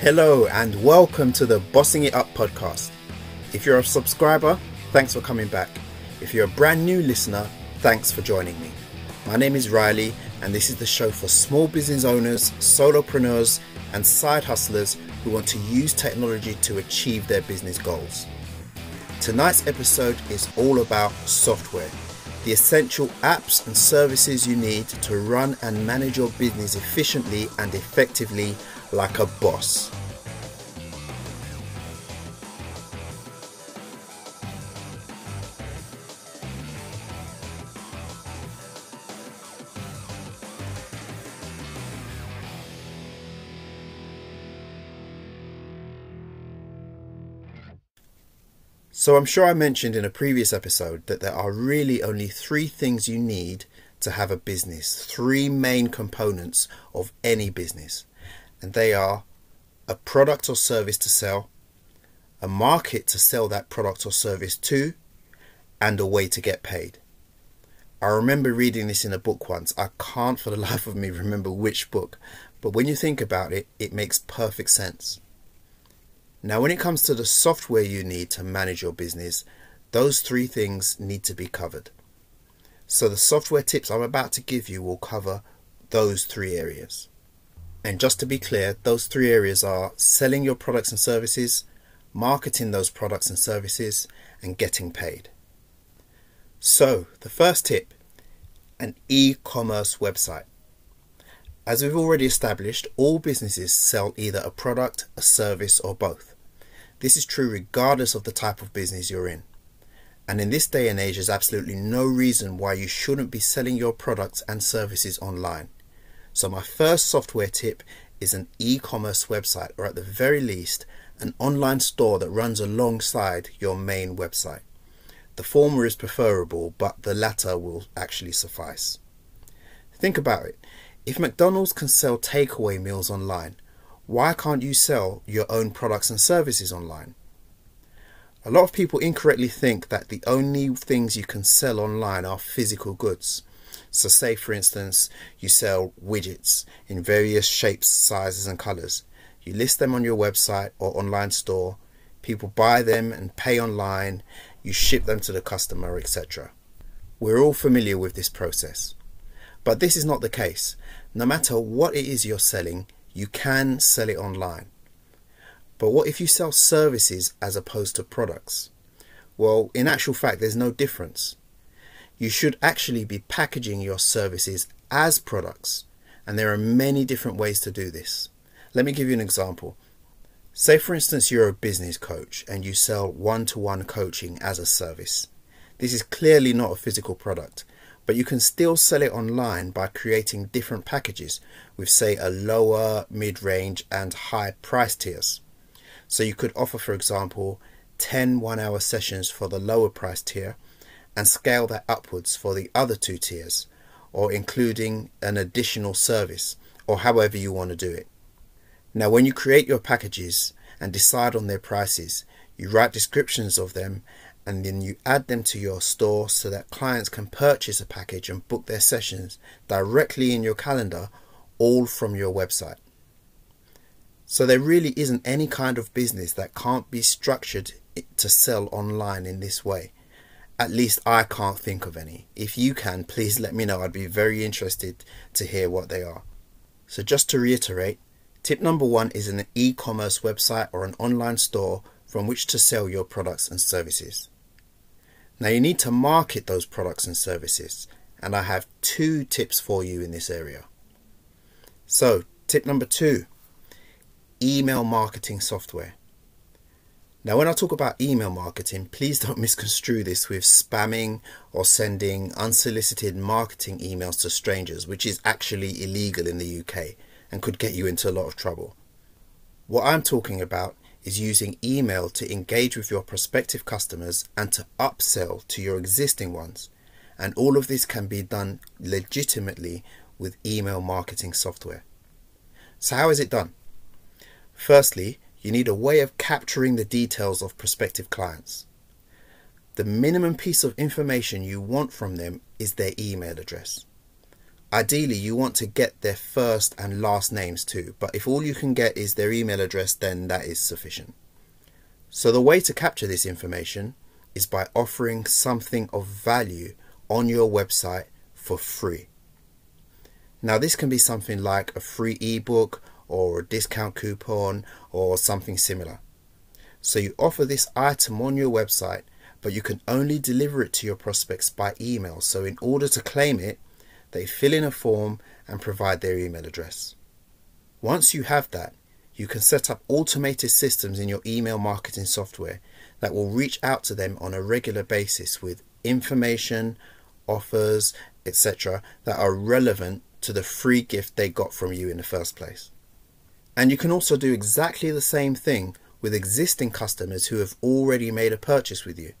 Hello and welcome to the Bossing It Up podcast. If you're a subscriber, thanks for coming back. If you're a brand new listener, thanks for joining me. My name is Riley and this is the show for small business owners, solopreneurs, and side hustlers who want to use technology to achieve their business goals. Tonight's episode is all about software, the essential apps and services you need to run and manage your business efficiently and effectively like a boss. So, I'm sure I mentioned in a previous episode that there are really only three things you need to have a business, three main components of any business. And they are a product or service to sell, a market to sell that product or service to, and a way to get paid. I remember reading this in a book once. I can't for the life of me remember which book, but when you think about it, it makes perfect sense. Now, when it comes to the software you need to manage your business, those three things need to be covered. So, the software tips I'm about to give you will cover those three areas. And just to be clear, those three areas are selling your products and services, marketing those products and services, and getting paid. So, the first tip an e commerce website. As we've already established, all businesses sell either a product, a service, or both. This is true regardless of the type of business you're in. And in this day and age, there's absolutely no reason why you shouldn't be selling your products and services online. So, my first software tip is an e commerce website, or at the very least, an online store that runs alongside your main website. The former is preferable, but the latter will actually suffice. Think about it. If McDonald's can sell takeaway meals online, why can't you sell your own products and services online? A lot of people incorrectly think that the only things you can sell online are physical goods. So, say for instance, you sell widgets in various shapes, sizes, and colors. You list them on your website or online store, people buy them and pay online, you ship them to the customer, etc. We're all familiar with this process. But this is not the case. No matter what it is you're selling, you can sell it online. But what if you sell services as opposed to products? Well, in actual fact, there's no difference. You should actually be packaging your services as products, and there are many different ways to do this. Let me give you an example. Say, for instance, you're a business coach and you sell one to one coaching as a service. This is clearly not a physical product, but you can still sell it online by creating different packages with, say, a lower, mid range, and high price tiers. So you could offer, for example, 10 one hour sessions for the lower price tier and scale that upwards for the other two tiers, or including an additional service, or however you want to do it. Now, when you create your packages and decide on their prices, you write descriptions of them and then you add them to your store so that clients can purchase a package and book their sessions directly in your calendar, all from your website. So, there really isn't any kind of business that can't be structured to sell online in this way. At least I can't think of any. If you can, please let me know. I'd be very interested to hear what they are. So, just to reiterate, Tip number one is an e commerce website or an online store from which to sell your products and services. Now, you need to market those products and services, and I have two tips for you in this area. So, tip number two email marketing software. Now, when I talk about email marketing, please don't misconstrue this with spamming or sending unsolicited marketing emails to strangers, which is actually illegal in the UK and could get you into a lot of trouble. What I'm talking about is using email to engage with your prospective customers and to upsell to your existing ones. And all of this can be done legitimately with email marketing software. So, how is it done? Firstly, you need a way of capturing the details of prospective clients. The minimum piece of information you want from them is their email address. Ideally, you want to get their first and last names too, but if all you can get is their email address, then that is sufficient. So, the way to capture this information is by offering something of value on your website for free. Now, this can be something like a free ebook or a discount coupon or something similar. So, you offer this item on your website, but you can only deliver it to your prospects by email. So, in order to claim it, they fill in a form and provide their email address. Once you have that, you can set up automated systems in your email marketing software that will reach out to them on a regular basis with information, offers, etc., that are relevant to the free gift they got from you in the first place. And you can also do exactly the same thing with existing customers who have already made a purchase with you.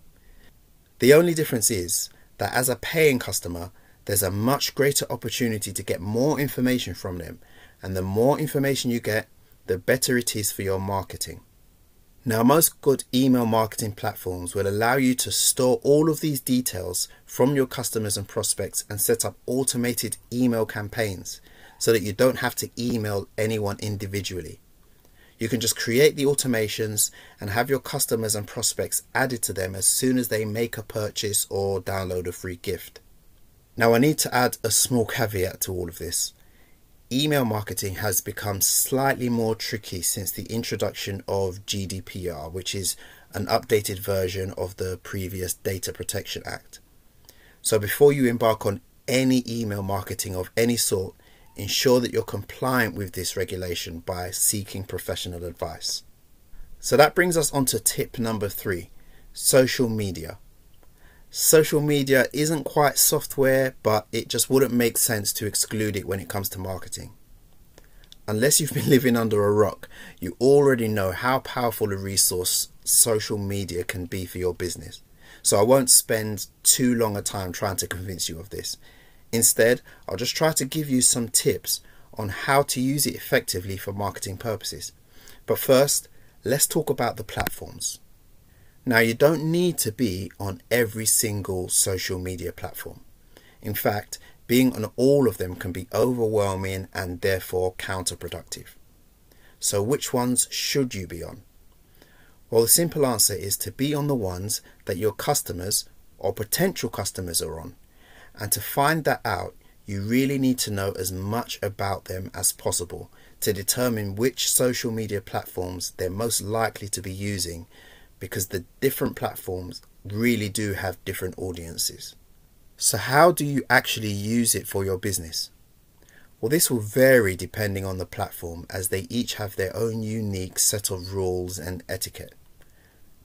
The only difference is that as a paying customer, there's a much greater opportunity to get more information from them. And the more information you get, the better it is for your marketing. Now, most good email marketing platforms will allow you to store all of these details from your customers and prospects and set up automated email campaigns so that you don't have to email anyone individually. You can just create the automations and have your customers and prospects added to them as soon as they make a purchase or download a free gift. Now, I need to add a small caveat to all of this. Email marketing has become slightly more tricky since the introduction of GDPR, which is an updated version of the previous Data Protection Act. So, before you embark on any email marketing of any sort, ensure that you're compliant with this regulation by seeking professional advice. So, that brings us on to tip number three social media. Social media isn't quite software, but it just wouldn't make sense to exclude it when it comes to marketing. Unless you've been living under a rock, you already know how powerful a resource social media can be for your business. So I won't spend too long a time trying to convince you of this. Instead, I'll just try to give you some tips on how to use it effectively for marketing purposes. But first, let's talk about the platforms. Now, you don't need to be on every single social media platform. In fact, being on all of them can be overwhelming and therefore counterproductive. So, which ones should you be on? Well, the simple answer is to be on the ones that your customers or potential customers are on. And to find that out, you really need to know as much about them as possible to determine which social media platforms they're most likely to be using because the different platforms really do have different audiences. So, how do you actually use it for your business? Well, this will vary depending on the platform as they each have their own unique set of rules and etiquette.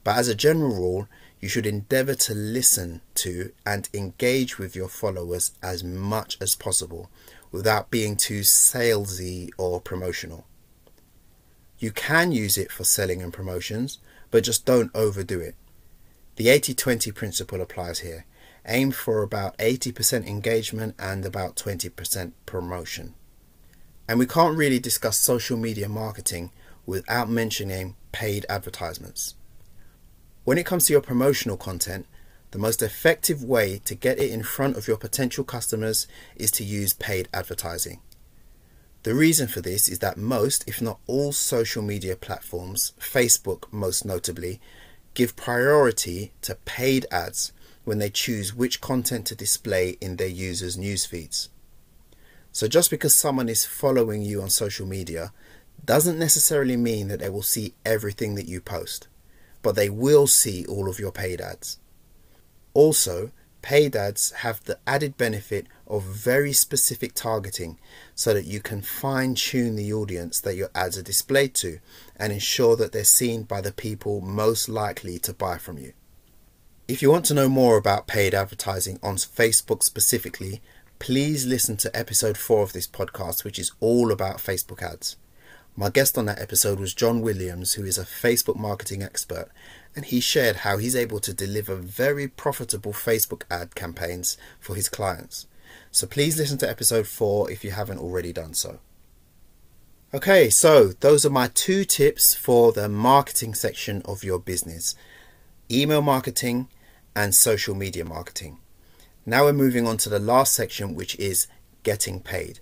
But as a general rule, you should endeavor to listen to and engage with your followers as much as possible without being too salesy or promotional. You can use it for selling and promotions, but just don't overdo it. The 80 20 principle applies here. Aim for about 80% engagement and about 20% promotion. And we can't really discuss social media marketing without mentioning paid advertisements. When it comes to your promotional content, the most effective way to get it in front of your potential customers is to use paid advertising. The reason for this is that most, if not all, social media platforms, Facebook most notably, give priority to paid ads when they choose which content to display in their users' news feeds. So just because someone is following you on social media doesn't necessarily mean that they will see everything that you post, but they will see all of your paid ads. Also, paid ads have the added benefit of very specific targeting so that you can fine tune the audience that your ads are displayed to and ensure that they're seen by the people most likely to buy from you. If you want to know more about paid advertising on Facebook specifically, please listen to episode 4 of this podcast, which is all about Facebook ads. My guest on that episode was John Williams, who is a Facebook marketing expert, and he shared how he's able to deliver very profitable Facebook ad campaigns for his clients. So please listen to episode 4 if you haven't already done so. Okay, so those are my two tips for the marketing section of your business email marketing and social media marketing. Now we're moving on to the last section, which is getting paid.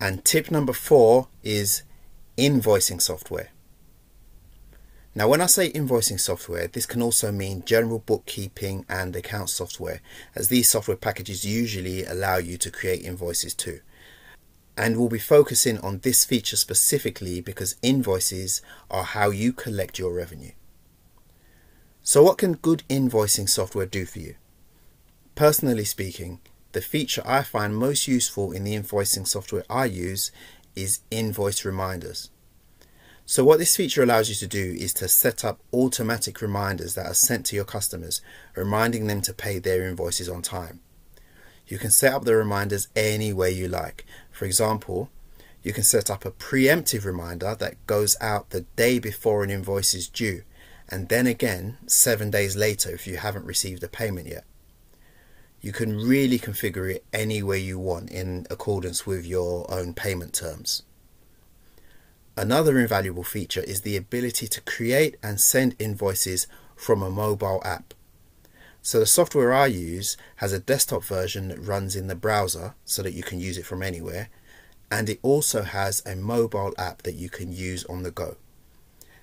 And tip number four is invoicing software. Now, when I say invoicing software, this can also mean general bookkeeping and account software, as these software packages usually allow you to create invoices too. And we'll be focusing on this feature specifically because invoices are how you collect your revenue. So, what can good invoicing software do for you? Personally speaking, the feature I find most useful in the invoicing software I use is invoice reminders. So what this feature allows you to do is to set up automatic reminders that are sent to your customers, reminding them to pay their invoices on time. You can set up the reminders any way you like. For example, you can set up a preemptive reminder that goes out the day before an invoice is due, and then again seven days later if you haven't received a payment yet. You can really configure it any way you want in accordance with your own payment terms. Another invaluable feature is the ability to create and send invoices from a mobile app. So the software I use has a desktop version that runs in the browser so that you can use it from anywhere and it also has a mobile app that you can use on the go.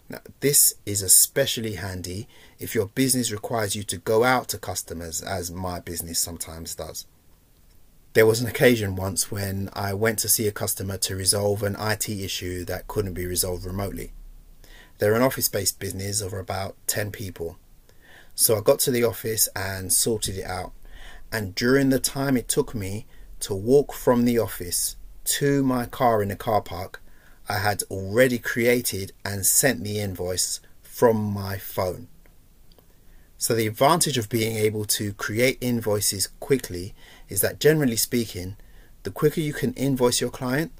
Now this is especially handy if your business requires you to go out to customers as my business sometimes does. There was an occasion once when I went to see a customer to resolve an IT issue that couldn't be resolved remotely. They're an office based business of about 10 people. So I got to the office and sorted it out. And during the time it took me to walk from the office to my car in the car park, I had already created and sent the invoice from my phone. So the advantage of being able to create invoices quickly is that generally speaking, the quicker you can invoice your client,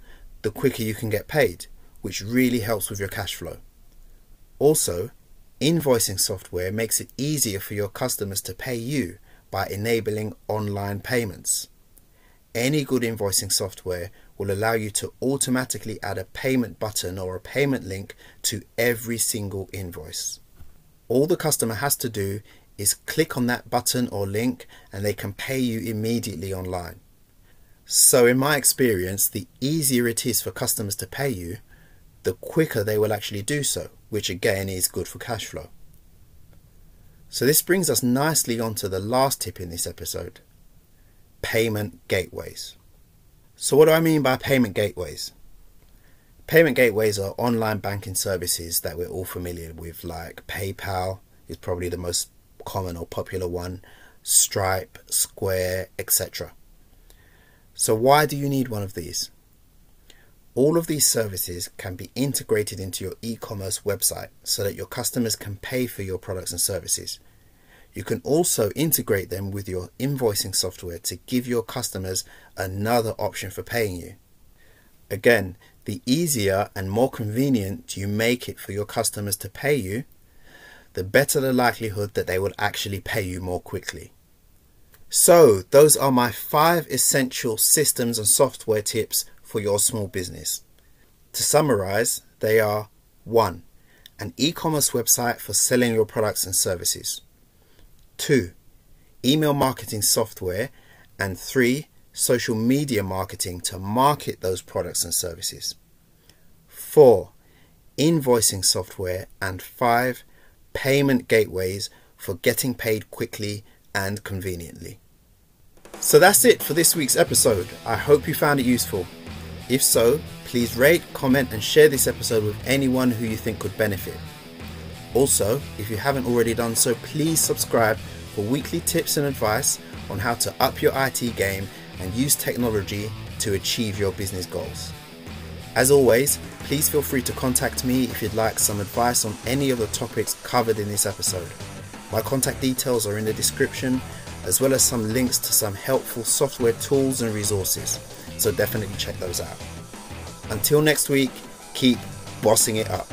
the quicker you can get paid, which really helps with your cash flow. Also, invoicing software makes it easier for your customers to pay you by enabling online payments. Any good invoicing software will allow you to automatically add a payment button or a payment link to every single invoice. All the customer has to do is click on that button or link and they can pay you immediately online. So, in my experience, the easier it is for customers to pay you, the quicker they will actually do so, which again is good for cash flow. So, this brings us nicely on to the last tip in this episode payment gateways. So, what do I mean by payment gateways? Payment gateways are online banking services that we're all familiar with, like PayPal is probably the most common or popular one, Stripe, Square, etc. So why do you need one of these? All of these services can be integrated into your e-commerce website so that your customers can pay for your products and services. You can also integrate them with your invoicing software to give your customers another option for paying you. Again, the easier and more convenient you make it for your customers to pay you, the better the likelihood that they will actually pay you more quickly. So, those are my five essential systems and software tips for your small business. To summarize, they are 1. An e commerce website for selling your products and services. 2. Email marketing software. And 3. Social media marketing to market those products and services. 4. Invoicing software. And 5 payment gateways for getting paid quickly and conveniently. So that's it for this week's episode. I hope you found it useful. If so, please rate, comment, and share this episode with anyone who you think could benefit. Also, if you haven't already done so, please subscribe for weekly tips and advice on how to up your IT game and use technology to achieve your business goals. As always, please feel free to contact me if you'd like some advice on any of the topics covered in this episode. My contact details are in the description, as well as some links to some helpful software tools and resources, so definitely check those out. Until next week, keep bossing it up.